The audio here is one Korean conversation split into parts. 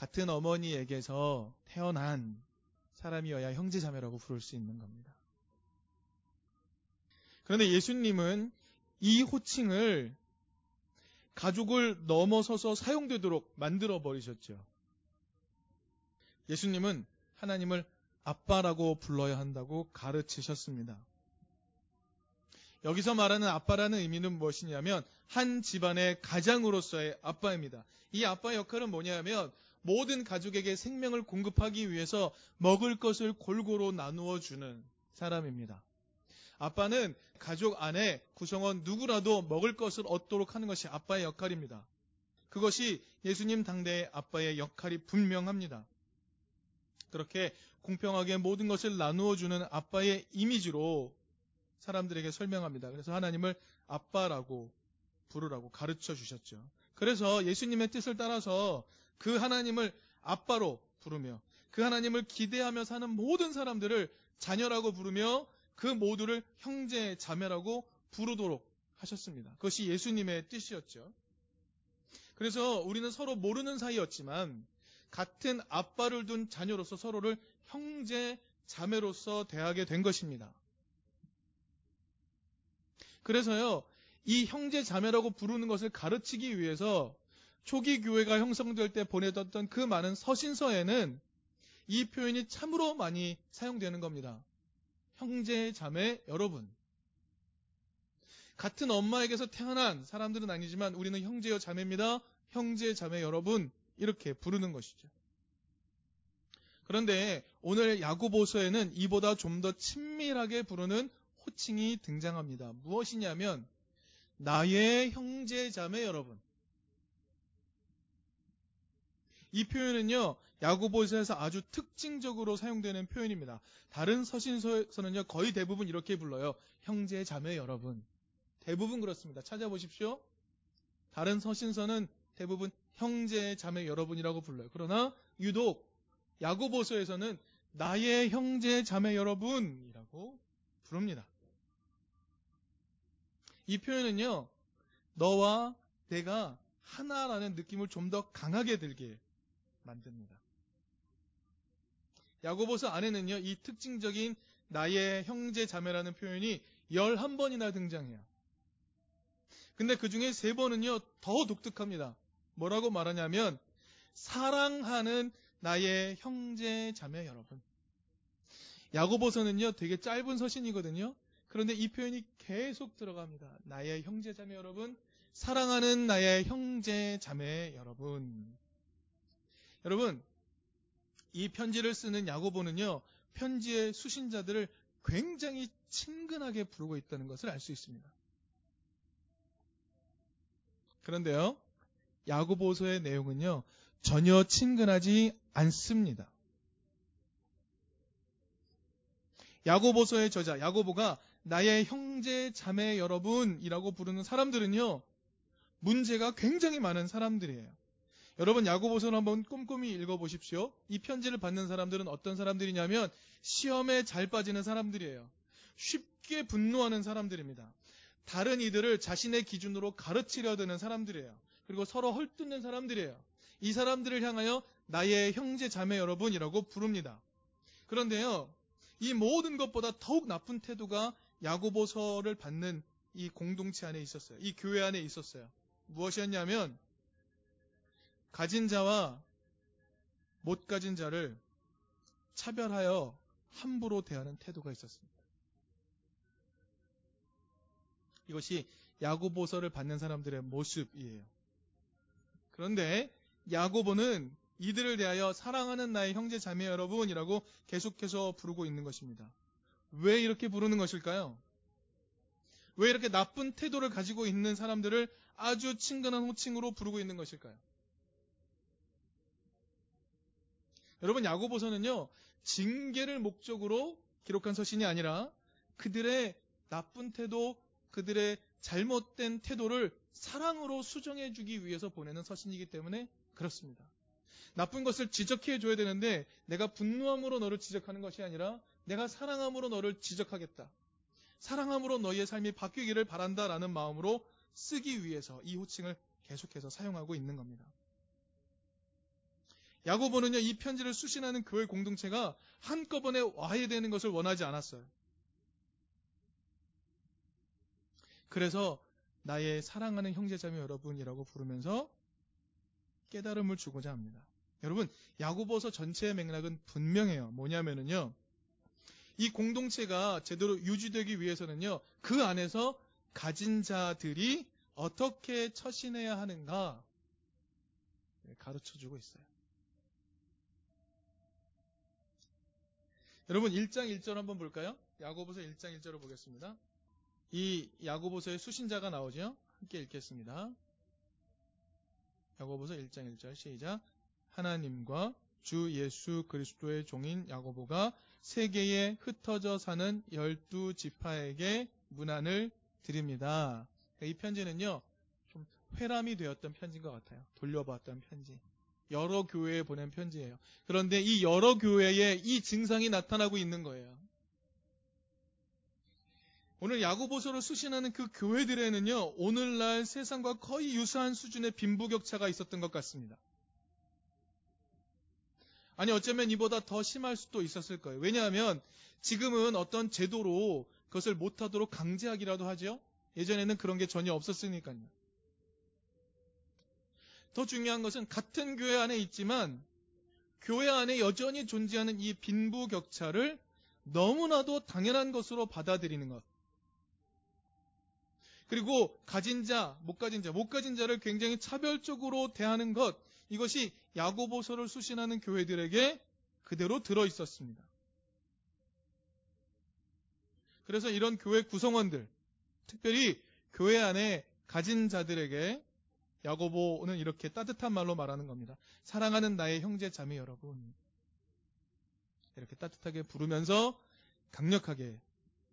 같은 어머니에게서 태어난 사람이어야 형제자매라고 부를 수 있는 겁니다. 그런데 예수님은 이 호칭을 가족을 넘어서서 사용되도록 만들어 버리셨죠. 예수님은 하나님을 아빠라고 불러야 한다고 가르치셨습니다. 여기서 말하는 아빠라는 의미는 무엇이냐면 한 집안의 가장으로서의 아빠입니다. 이 아빠의 역할은 뭐냐면 모든 가족에게 생명을 공급하기 위해서 먹을 것을 골고루 나누어 주는 사람입니다. 아빠는 가족 안에 구성원 누구라도 먹을 것을 얻도록 하는 것이 아빠의 역할입니다. 그것이 예수님 당대의 아빠의 역할이 분명합니다. 그렇게 공평하게 모든 것을 나누어 주는 아빠의 이미지로 사람들에게 설명합니다. 그래서 하나님을 아빠라고 부르라고 가르쳐 주셨죠. 그래서 예수님의 뜻을 따라서 그 하나님을 아빠로 부르며 그 하나님을 기대하며 사는 모든 사람들을 자녀라고 부르며 그 모두를 형제 자매라고 부르도록 하셨습니다. 그것이 예수님의 뜻이었죠. 그래서 우리는 서로 모르는 사이였지만 같은 아빠를 둔 자녀로서 서로를 형제 자매로서 대하게 된 것입니다. 그래서요, 이 형제 자매라고 부르는 것을 가르치기 위해서 초기 교회가 형성될 때 보내뒀던 그 많은 서신서에는 이 표현이 참으로 많이 사용되는 겁니다. 형제 자매 여러분. 같은 엄마에게서 태어난 사람들은 아니지만 우리는 형제여 자매입니다. 형제 자매 여러분 이렇게 부르는 것이죠. 그런데 오늘 야구보서에는 이보다 좀 더 친밀하게 부르는 호칭이 등장합니다. 무엇이냐면 나의 형제 자매 여러분. 이 표현은요, 야구보서에서 아주 특징적으로 사용되는 표현입니다. 다른 서신서에서는요, 거의 대부분 이렇게 불러요. 형제 자매 여러분. 대부분 그렇습니다. 찾아보십시오. 다른 서신서는 대부분 형제 자매 여러분이라고 불러요. 그러나 유독 야고보서에서는 나의 형제 자매 여러분이라고 부릅니다. 이 표현은요, 너와 내가 하나라는 느낌을 좀 더 강하게 들게 만듭니다. 야고보서 안에는요, 이 특징적인 나의 형제 자매라는 표현이 11번이나 등장해요. 근데 그 중에 세 번은요, 더 독특합니다. 뭐라고 말하냐면, 사랑하는 나의 형제 자매 여러분. 야고보서는요, 되게 짧은 서신이거든요. 그런데 이 표현이 계속 들어갑니다. 나의 형제 자매 여러분, 사랑하는 나의 형제 자매 여러분. 여러분, 이 편지를 쓰는 야고보는요, 편지의 수신자들을 굉장히 친근하게 부르고 있다는 것을 알 수 있습니다. 그런데요, 야고보서의 내용은요, 전혀 친근하지 않습니다. 야고보서의 저자 야고보가 나의 형제 자매 여러분이라고 부르는 사람들은요. 문제가 굉장히 많은 사람들이에요. 여러분 야고보서를 한번 꼼꼼히 읽어보십시오. 이 편지를 받는 사람들은 어떤 사람들이냐면 시험에 잘 빠지는 사람들이에요. 쉽게 분노하는 사람들입니다. 다른 이들을 자신의 기준으로 가르치려 드는 사람들이에요. 그리고 서로 헐뜯는 사람들이에요. 이 사람들을 향하여 나의 형제 자매 여러분이라고 부릅니다. 그런데요, 이 모든 것보다 더욱 나쁜 태도가 야고보서를 받는 이 공동체 안에 있었어요. 이 교회 안에 있었어요. 무엇이었냐면 가진 자와 못 가진 자를 차별하여 함부로 대하는 태도가 있었습니다. 이것이 야고보서를 받는 사람들의 모습이에요. 그런데 야고보는 이들을 대하여 사랑하는 나의 형제 자매 여러분이라고 계속해서 부르고 있는 것입니다. 왜 이렇게 부르는 것일까요? 왜 이렇게 나쁜 태도를 가지고 있는 사람들을 아주 친근한 호칭으로 부르고 있는 것일까요? 여러분 야고보서는요 징계를 목적으로 기록한 서신이 아니라 그들의 나쁜 태도, 그들의 잘못된 태도를 사랑으로 수정해 주기 위해서 보내는 서신이기 때문에 그렇습니다. 나쁜 것을 지적해 줘야 되는데 내가 분노함으로 너를 지적하는 것이 아니라 내가 사랑함으로 너를 지적하겠다. 사랑함으로 너희의 삶이 바뀌기를 바란다라는 마음으로 쓰기 위해서 이 호칭을 계속해서 사용하고 있는 겁니다. 야고보는요, 이 편지를 수신하는 교회 공동체가 한꺼번에 와야 되는 것을 원하지 않았어요. 그래서 나의 사랑하는 형제자매 여러분이라고 부르면서 깨달음을 주고자 합니다. 여러분, 야고보서 전체의 맥락은 분명해요. 뭐냐면은요. 이 공동체가 제대로 유지되기 위해서는요. 그 안에서 가진 자들이 어떻게 처신해야 하는가 가르쳐 주고 있어요. 여러분 1장 1절 한번 볼까요? 야고보서 1장 1절을 보겠습니다. 이 야고보서의 수신자가 나오죠. 함께 읽겠습니다. 야고보서 1장 1절 시작. 하나님과 주 예수 그리스도의 종인 야고보가 세계에 흩어져 사는 열두 지파에게 문안을 드립니다. 이 편지는요, 좀 회람이 되었던 편지인 것 같아요. 돌려봤던 편지. 여러 교회에 보낸 편지예요. 그런데 이 여러 교회에 이 증상이 나타나고 있는 거예요. 오늘 야구보서를 수신하는 그 교회들에는요, 오늘날 세상과 거의 유사한 수준의 빈부격차가 있었던 것 같습니다. 아니, 어쩌면 이보다 더 심할 수도 있었을 거예요. 왜냐하면 지금은 어떤 제도로 그것을 못하도록 강제하기라도 하죠. 예전에는 그런 게 전혀 없었으니까요. 더 중요한 것은 같은 교회 안에 있지만 교회 안에 여전히 존재하는 이 빈부 격차를 너무나도 당연한 것으로 받아들이는 것. 그리고 가진 자, 못 가진 자, 못 가진 자를 굉장히 차별적으로 대하는 것. 이것이 야고보서를 수신하는 교회들에게 그대로 들어 있었습니다. 그래서 이런 교회 구성원들, 특별히 교회 안에 가진 자들에게 야고보는 이렇게 따뜻한 말로 말하는 겁니다. 사랑하는 나의 형제 자매 여러분. 이렇게 따뜻하게 부르면서 강력하게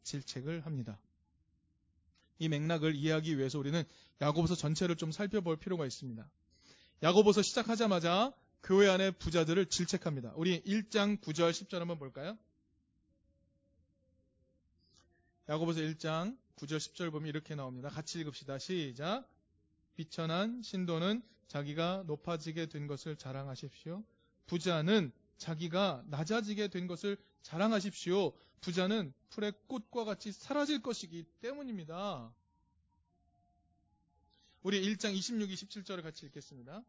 질책을 합니다. 이 맥락을 이해하기 위해서 우리는 야고보서 전체를 좀 살펴볼 필요가 있습니다. 야고보서 시작하자마자 교회 안의 부자들을 질책합니다. 우리 1장 9절 10절 한번 볼까요? 야고보서 1장 9절 10절 보면 이렇게 나옵니다. 같이 읽읍시다. 시작. 비천한 신도는 자기가 높아지게 된 것을 자랑하십시오. 부자는 자기가 낮아지게 된 것을 자랑하십시오. 부자는 풀의 꽃과 같이 사라질 것이기 때문입니다. 우리 1장 26, 27절을 같이 읽겠습니다.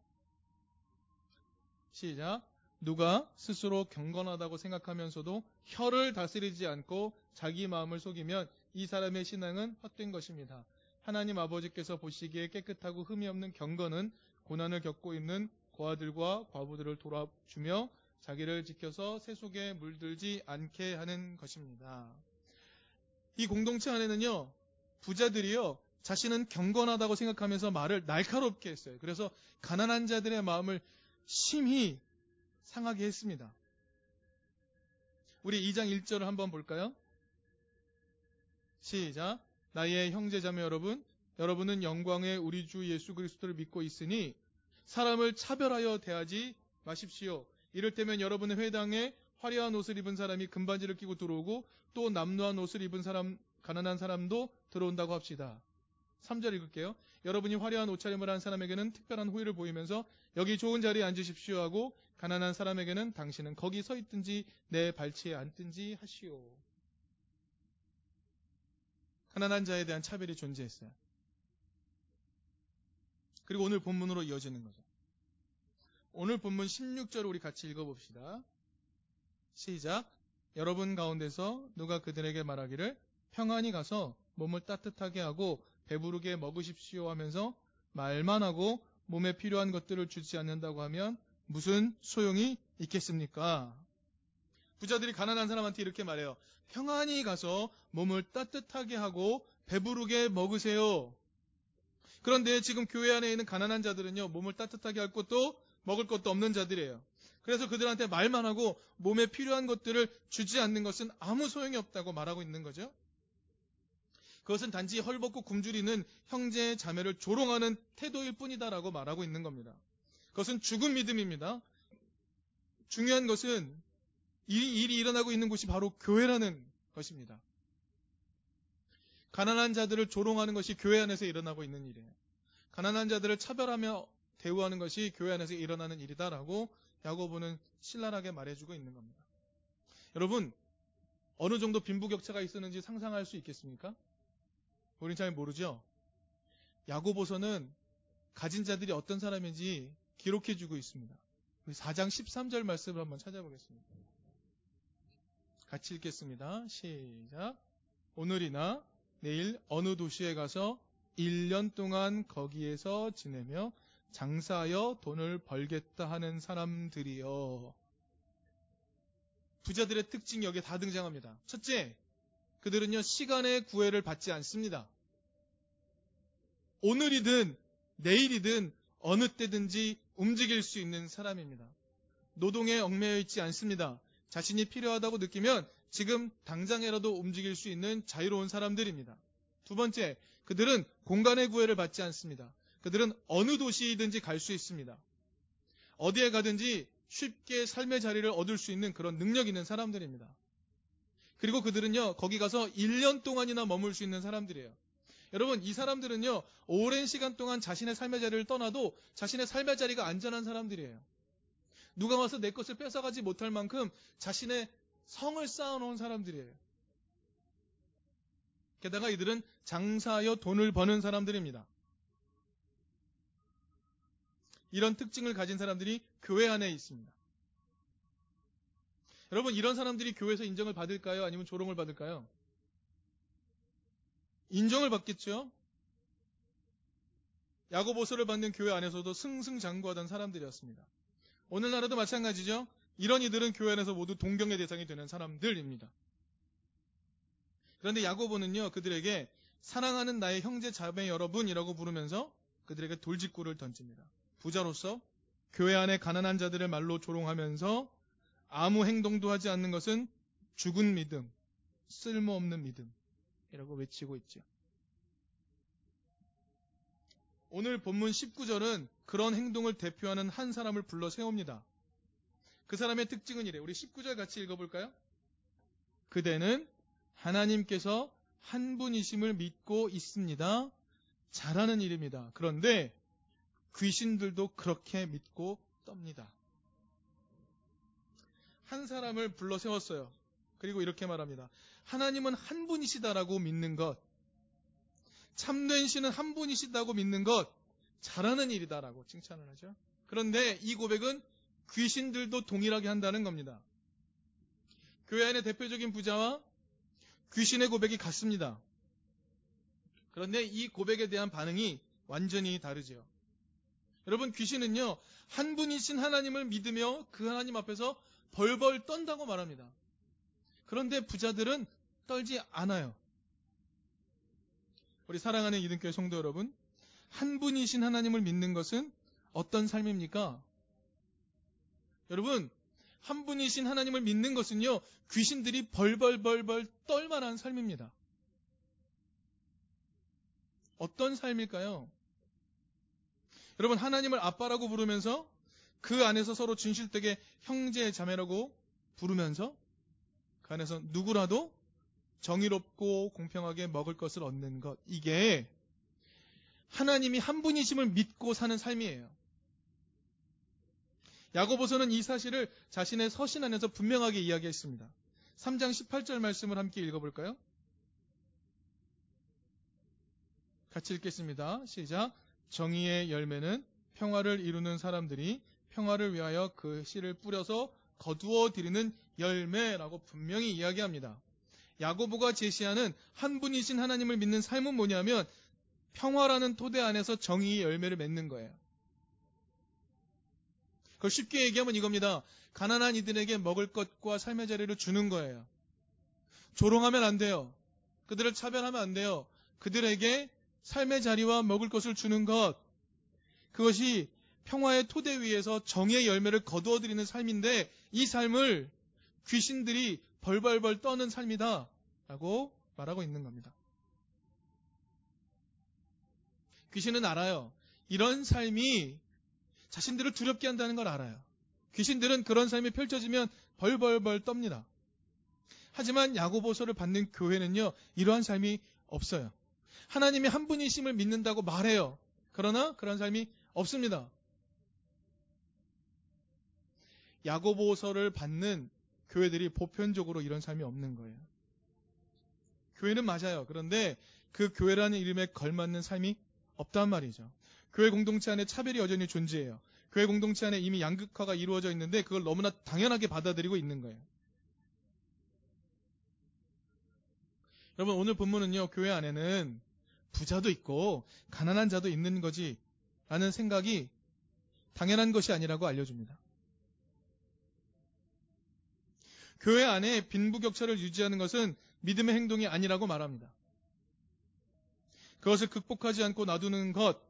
시작. 누가 스스로 경건하다고 생각하면서도 혀를 다스리지 않고 자기 마음을 속이면 이 사람의 신앙은 헛된 것입니다. 하나님 아버지께서 보시기에 깨끗하고 흠이 없는 경건은 고난을 겪고 있는 고아들과 과부들을 돌아주며 자기를 지켜서 세속에 물들지 않게 하는 것입니다. 이 공동체 안에는요, 부자들이요, 자신은 경건하다고 생각하면서 말을 날카롭게 했어요. 그래서 가난한 자들의 마음을 심히 상하게 했습니다. 우리 2장 1절을 한번 볼까요? 시작. 나의 형제자매 여러분, 여러분은 영광의 우리 주 예수 그리스도를 믿고 있으니 사람을 차별하여 대하지 마십시오. 이를테면 여러분의 회당에 화려한 옷을 입은 사람이 금바지를 끼고 들어오고 또 남루한 옷을 입은 사람, 가난한 사람도 들어온다고 합시다. 3절 읽을게요. 여러분이 화려한 옷차림을 한 사람에게는 특별한 호의를 보이면서 여기 좋은 자리에 앉으십시오 하고 가난한 사람에게는 당신은 거기 서 있든지 내 발치에 앉든지 하시오. 가난한 자에 대한 차별이 존재했어요. 그리고 오늘 본문으로 이어지는 거죠. 오늘 본문 16절을 우리 같이 읽어봅시다. 시작. 여러분 가운데서 누가 그들에게 말하기를 평안히 가서 몸을 따뜻하게 하고 배부르게 먹으십시오 하면서 말만 하고 몸에 필요한 것들을 주지 않는다고 하면 무슨 소용이 있겠습니까? 부자들이 가난한 사람한테 이렇게 말해요. 평안히 가서 몸을 따뜻하게 하고 배부르게 먹으세요. 그런데 지금 교회 안에 있는 가난한 자들은요, 몸을 따뜻하게 할 것도 먹을 것도 없는 자들이에요. 그래서 그들한테 말만 하고 몸에 필요한 것들을 주지 않는 것은 아무 소용이 없다고 말하고 있는 거죠. 그것은 단지 헐벗고 굶주리는 형제 자매를 조롱하는 태도일 뿐이다라고 말하고 있는 겁니다. 그것은 죽은 믿음입니다. 중요한 것은 이 일이 일어나고 있는 곳이 바로 교회라는 것입니다. 가난한 자들을 조롱하는 것이 교회 안에서 일어나고 있는 일이에요. 가난한 자들을 차별하며 대우하는 것이 교회 안에서 일어나는 일이다라고 야고보는 신랄하게 말해주고 있는 겁니다. 여러분, 어느 정도 빈부격차가 있었는지 상상할 수 있겠습니까? 우린 잘 모르죠? 야고보서는 가진 자들이 어떤 사람인지 기록해주고 있습니다. 4장 13절 말씀을 한번 찾아보겠습니다. 같이 읽겠습니다. 시작. 오늘이나 내일 어느 도시에 가서 1년 동안 거기에서 지내며 장사하여 돈을 벌겠다 하는 사람들이여. 부자들의 특징이 여기에 다 등장합니다. 첫째, 그들은요, 시간의 구애를 받지 않습니다. 오늘이든 내일이든 어느 때든지 움직일 수 있는 사람입니다. 노동에 얽매여 있지 않습니다. 자신이 필요하다고 느끼면 지금 당장이라도 움직일 수 있는 자유로운 사람들입니다. 두 번째, 그들은 공간의 구애를 받지 않습니다. 그들은 어느 도시이든지 갈 수 있습니다. 어디에 가든지 쉽게 삶의 자리를 얻을 수 있는 그런 능력 있는 사람들입니다. 그리고 그들은요, 거기 가서 1년 동안이나 머물 수 있는 사람들이에요. 여러분, 이 사람들은요, 오랜 시간 동안 자신의 삶의 자리를 떠나도 자신의 삶의 자리가 안전한 사람들이에요. 누가 와서 내 것을 뺏어가지 못할 만큼 자신의 성을 쌓아놓은 사람들이에요. 게다가 이들은 장사하여 돈을 버는 사람들입니다. 이런 특징을 가진 사람들이 교회 안에 있습니다. 여러분, 이런 사람들이 교회에서 인정을 받을까요? 아니면 조롱을 받을까요? 인정을 받겠죠? 야고보서를 받는 교회 안에서도 승승장구하던 사람들이었습니다. 오늘날에도 마찬가지죠? 이런 이들은 교회 안에서 모두 동경의 대상이 되는 사람들입니다. 그런데 야고보는요, 그들에게 사랑하는 나의 형제 자매 여러분이라고 부르면서 그들에게 돌직구를 던집니다. 부자로서 교회 안에 가난한 자들의 말로 조롱하면서 아무 행동도 하지 않는 것은 죽은 믿음, 쓸모없는 믿음이라고 외치고 있죠. 오늘 본문 19절은 그런 행동을 대표하는 한 사람을 불러 세웁니다. 그 사람의 특징은 이래. 우리 19절 같이 읽어볼까요? 그대는 하나님께서 한 분이심을 믿고 있습니다. 잘하는 일입니다. 그런데 귀신들도 그렇게 믿고 떱니다. 한 사람을 불러 세웠어요. 그리고 이렇게 말합니다. 하나님은 한 분이시다라고 믿는 것, 참된 신은 한 분이시다고 믿는 것, 잘하는 일이다라고 칭찬을 하죠. 그런데 이 고백은 귀신들도 동일하게 한다는 겁니다. 교회 안의 대표적인 부자와 귀신의 고백이 같습니다. 그런데 이 고백에 대한 반응이 완전히 다르죠. 여러분, 귀신은요, 한 분이신 하나님을 믿으며 그 하나님 앞에서 벌벌 떤다고 말합니다. 그런데 부자들은 떨지 않아요. 우리 사랑하는 이등교회 성도 여러분, 한 분이신 하나님을 믿는 것은 어떤 삶입니까? 여러분, 한 분이신 하나님을 믿는 것은요, 귀신들이 벌벌벌벌 떨만한 삶입니다. 어떤 삶일까요? 여러분, 하나님을 아빠라고 부르면서 그 안에서 서로 진실되게 형제 자매라고 부르면서 그 안에서 누구라도 정의롭고 공평하게 먹을 것을 얻는 것. 이게 하나님이 한 분이심을 믿고 사는 삶이에요. 야고보서는 이 사실을 자신의 서신 안에서 분명하게 이야기했습니다. 3장 18절 말씀을 함께 읽어볼까요? 같이 읽겠습니다. 시작. 정의의 열매는 평화를 이루는 사람들이 평화를 위하여 그 씨를 뿌려서 거두어 드리는 열매라고 분명히 이야기합니다. 야고보가 제시하는 한 분이신 하나님을 믿는 삶은 뭐냐면 평화라는 토대 안에서 정의의 열매를 맺는 거예요. 그걸 쉽게 얘기하면 이겁니다. 가난한 이들에게 먹을 것과 삶의 자리를 주는 거예요. 조롱하면 안 돼요. 그들을 차별하면 안 돼요. 그들에게 삶의 자리와 먹을 것을 주는 것. 그것이 평화의 토대 위에서 정의의 열매를 거두어들이는 삶인데 이 삶을 귀신들이 벌벌벌 떠는 삶이다. 라고 말하고 있는 겁니다. 귀신은 알아요. 이런 삶이 자신들을 두렵게 한다는 걸 알아요. 귀신들은 그런 삶이 펼쳐지면 벌벌벌 떱니다. 하지만 야고보서를 받는 교회는요, 이러한 삶이 없어요. 하나님이 한 분이심을 믿는다고 말해요. 그러나 그런 삶이 없습니다. 야고보서를 받는 교회들이 보편적으로 이런 삶이 없는 거예요. 교회는 맞아요. 그런데 그 교회라는 이름에 걸맞는 삶이 없단 말이죠. 교회 공동체 안에 차별이 여전히 존재해요. 교회 공동체 안에 이미 양극화가 이루어져 있는데 그걸 너무나 당연하게 받아들이고 있는 거예요. 여러분 오늘 본문은요. 교회 안에는 부자도 있고 가난한 자도 있는 거지 라는 생각이 당연한 것이 아니라고 알려줍니다. 교회 안에 빈부격차를 유지하는 것은 믿음의 행동이 아니라고 말합니다. 그것을 극복하지 않고 놔두는 것,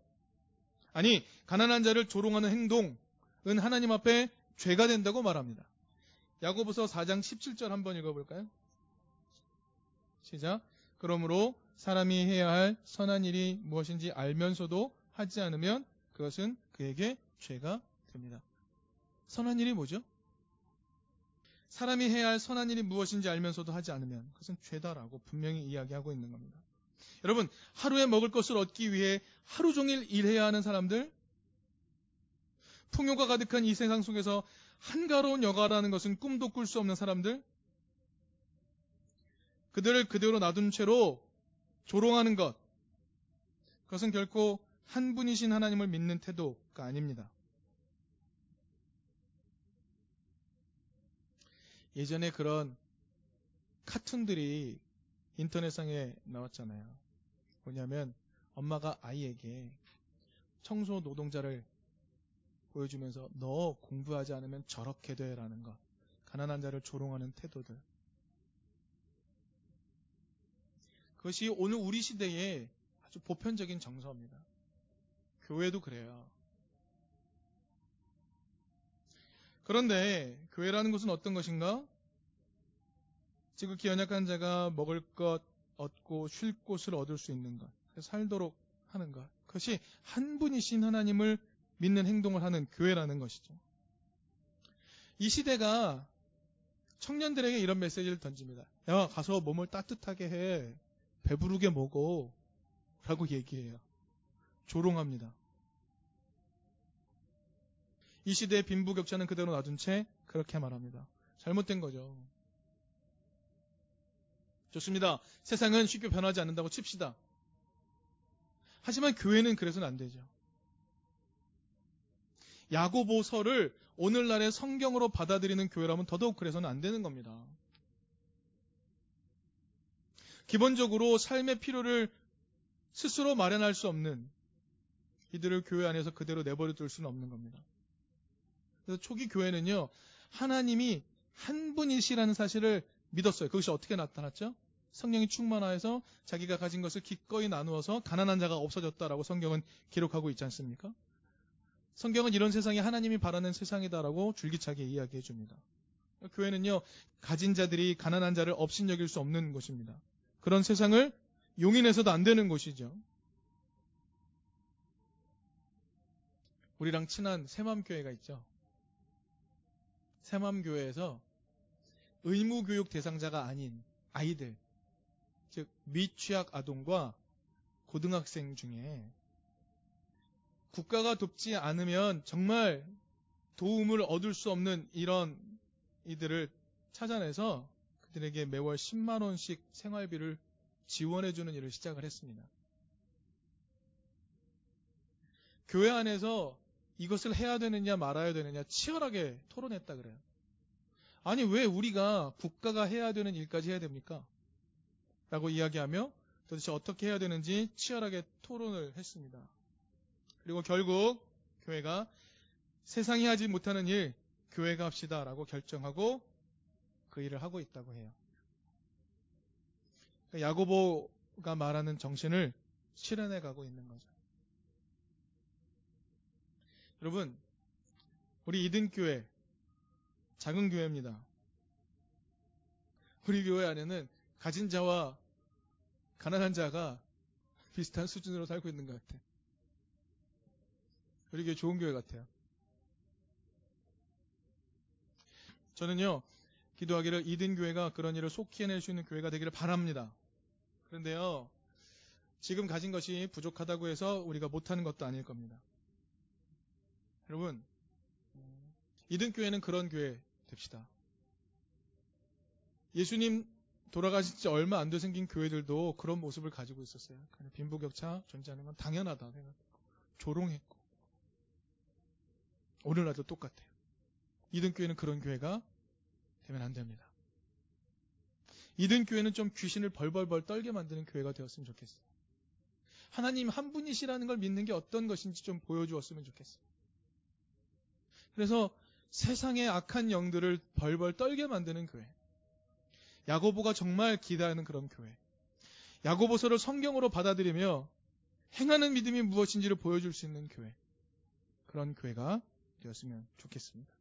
아니, 가난한 자를 조롱하는 행동은 하나님 앞에 죄가 된다고 말합니다. 야고보서 4장 17절 한번 읽어볼까요? 시작. 그러므로 사람이 해야 할 선한 일이 무엇인지 알면서도 하지 않으면 그것은 그에게 죄가 됩니다. 선한 일이 뭐죠? 사람이 해야 할 선한 일이 무엇인지 알면서도 하지 않으면 그것은 죄다라고 분명히 이야기하고 있는 겁니다. 여러분, 하루에 먹을 것을 얻기 위해 하루 종일 일해야 하는 사람들, 풍요가 가득한 이 세상 속에서 한가로운 여가라는 것은 꿈도 꿀 수 없는 사람들, 그들을 그대로 놔둔 채로 조롱하는 것, 그것은 결코 한 분이신 하나님을 믿는 태도가 아닙니다. 예전에 그런 카툰들이 인터넷상에 나왔잖아요. 뭐냐면 엄마가 아이에게 청소 노동자를 보여주면서 너 공부하지 않으면 저렇게 돼라는 것. 가난한 자를 조롱하는 태도들. 그것이 오늘 우리 시대의 아주 보편적인 정서입니다. 교회도 그래요. 그런데 교회라는 것은 어떤 것인가? 지극히 연약한 자가 먹을 것 얻고 쉴 곳을 얻을 수 있는 것, 살도록 하는 것. 그것이 한 분이신 하나님을 믿는 행동을 하는 교회라는 것이죠. 이 시대가 청년들에게 이런 메시지를 던집니다. 야, 가서 몸을 따뜻하게 해. 배부르게 먹어. 라고 얘기해요. 조롱합니다. 이 시대의 빈부격차는 그대로 놔둔 채 그렇게 말합니다. 잘못된 거죠. 좋습니다. 세상은 쉽게 변하지 않는다고 칩시다. 하지만 교회는 그래서는 안 되죠. 야고보서를 오늘날의 성경으로 받아들이는 교회라면 더더욱 그래서는 안 되는 겁니다. 기본적으로 삶의 필요를 스스로 마련할 수 없는 이들을 교회 안에서 그대로 내버려 둘 수는 없는 겁니다. 그래서 초기 교회는요, 하나님이 한 분이시라는 사실을 믿었어요. 그것이 어떻게 나타났죠? 성령이 충만하여서 자기가 가진 것을 기꺼이 나누어서 가난한 자가 없어졌다라고 성경은 기록하고 있지 않습니까? 성경은 이런 세상이 하나님이 바라는 세상이다라고 줄기차게 이야기해 줍니다. 교회는요, 가진 자들이 가난한 자를 없인 여길 수 없는 곳입니다. 그런 세상을 용인해서도 안 되는 곳이죠. 우리랑 친한 새맘교회가 있죠. 새맘교회에서 의무교육 대상자가 아닌 아이들, 즉 미취학 아동과 고등학생 중에 국가가 돕지 않으면 정말 도움을 얻을 수 없는 이런 이들을 찾아내서 그들에게 매월 10만 원씩 생활비를 지원해 주는 일을 시작을 했습니다. 교회 안에서 이것을 해야 되느냐 말아야 되느냐 치열하게 토론했다 그래요. 아니 왜 우리가 국가가 해야 되는 일까지 해야 됩니까? 라고 이야기하며 도대체 어떻게 해야 되는지 치열하게 토론을 했습니다. 그리고 결국 교회가 세상이 하지 못하는 일 교회가 합시다라고 결정하고 그 일을 하고 있다고 해요. 야고보가 말하는 정신을 실현해 가고 있는 거죠. 여러분, 우리 이든교회, 작은 교회입니다. 우리 교회 안에는 가진 자와 가난한 자가 비슷한 수준으로 살고 있는 것 같아요. 우리 교회 좋은 교회 같아요. 저는요, 기도하기를 이든 교회가 그런 일을 속히 해낼 수 있는 교회가 되기를 바랍니다. 그런데요, 지금 가진 것이 부족하다고 해서 우리가 못하는 것도 아닐 겁니다. 여러분, 이든 교회는 그런 교회 됩시다. 예수님 돌아가신 지 얼마 안 돼 생긴 교회들도 그런 모습을 가지고 있었어요. 빈부격차 존재하는 건 당연하다 생각했고 조롱했고 오늘날도 똑같아요. 이든 교회는 그런 교회가 되면 안 됩니다. 이든 교회는 좀 귀신을 벌벌벌 떨게 만드는 교회가 되었으면 좋겠어요. 하나님 한 분이시라는 걸 믿는 게 어떤 것인지 좀 보여주었으면 좋겠어요. 그래서 세상의 악한 영들을 벌벌 떨게 만드는 교회. 야고보가 정말 기대하는 그런 교회. 야고보서를 성경으로 받아들이며 행하는 믿음이 무엇인지를 보여줄 수 있는 교회. 그런 교회가 되었으면 좋겠습니다.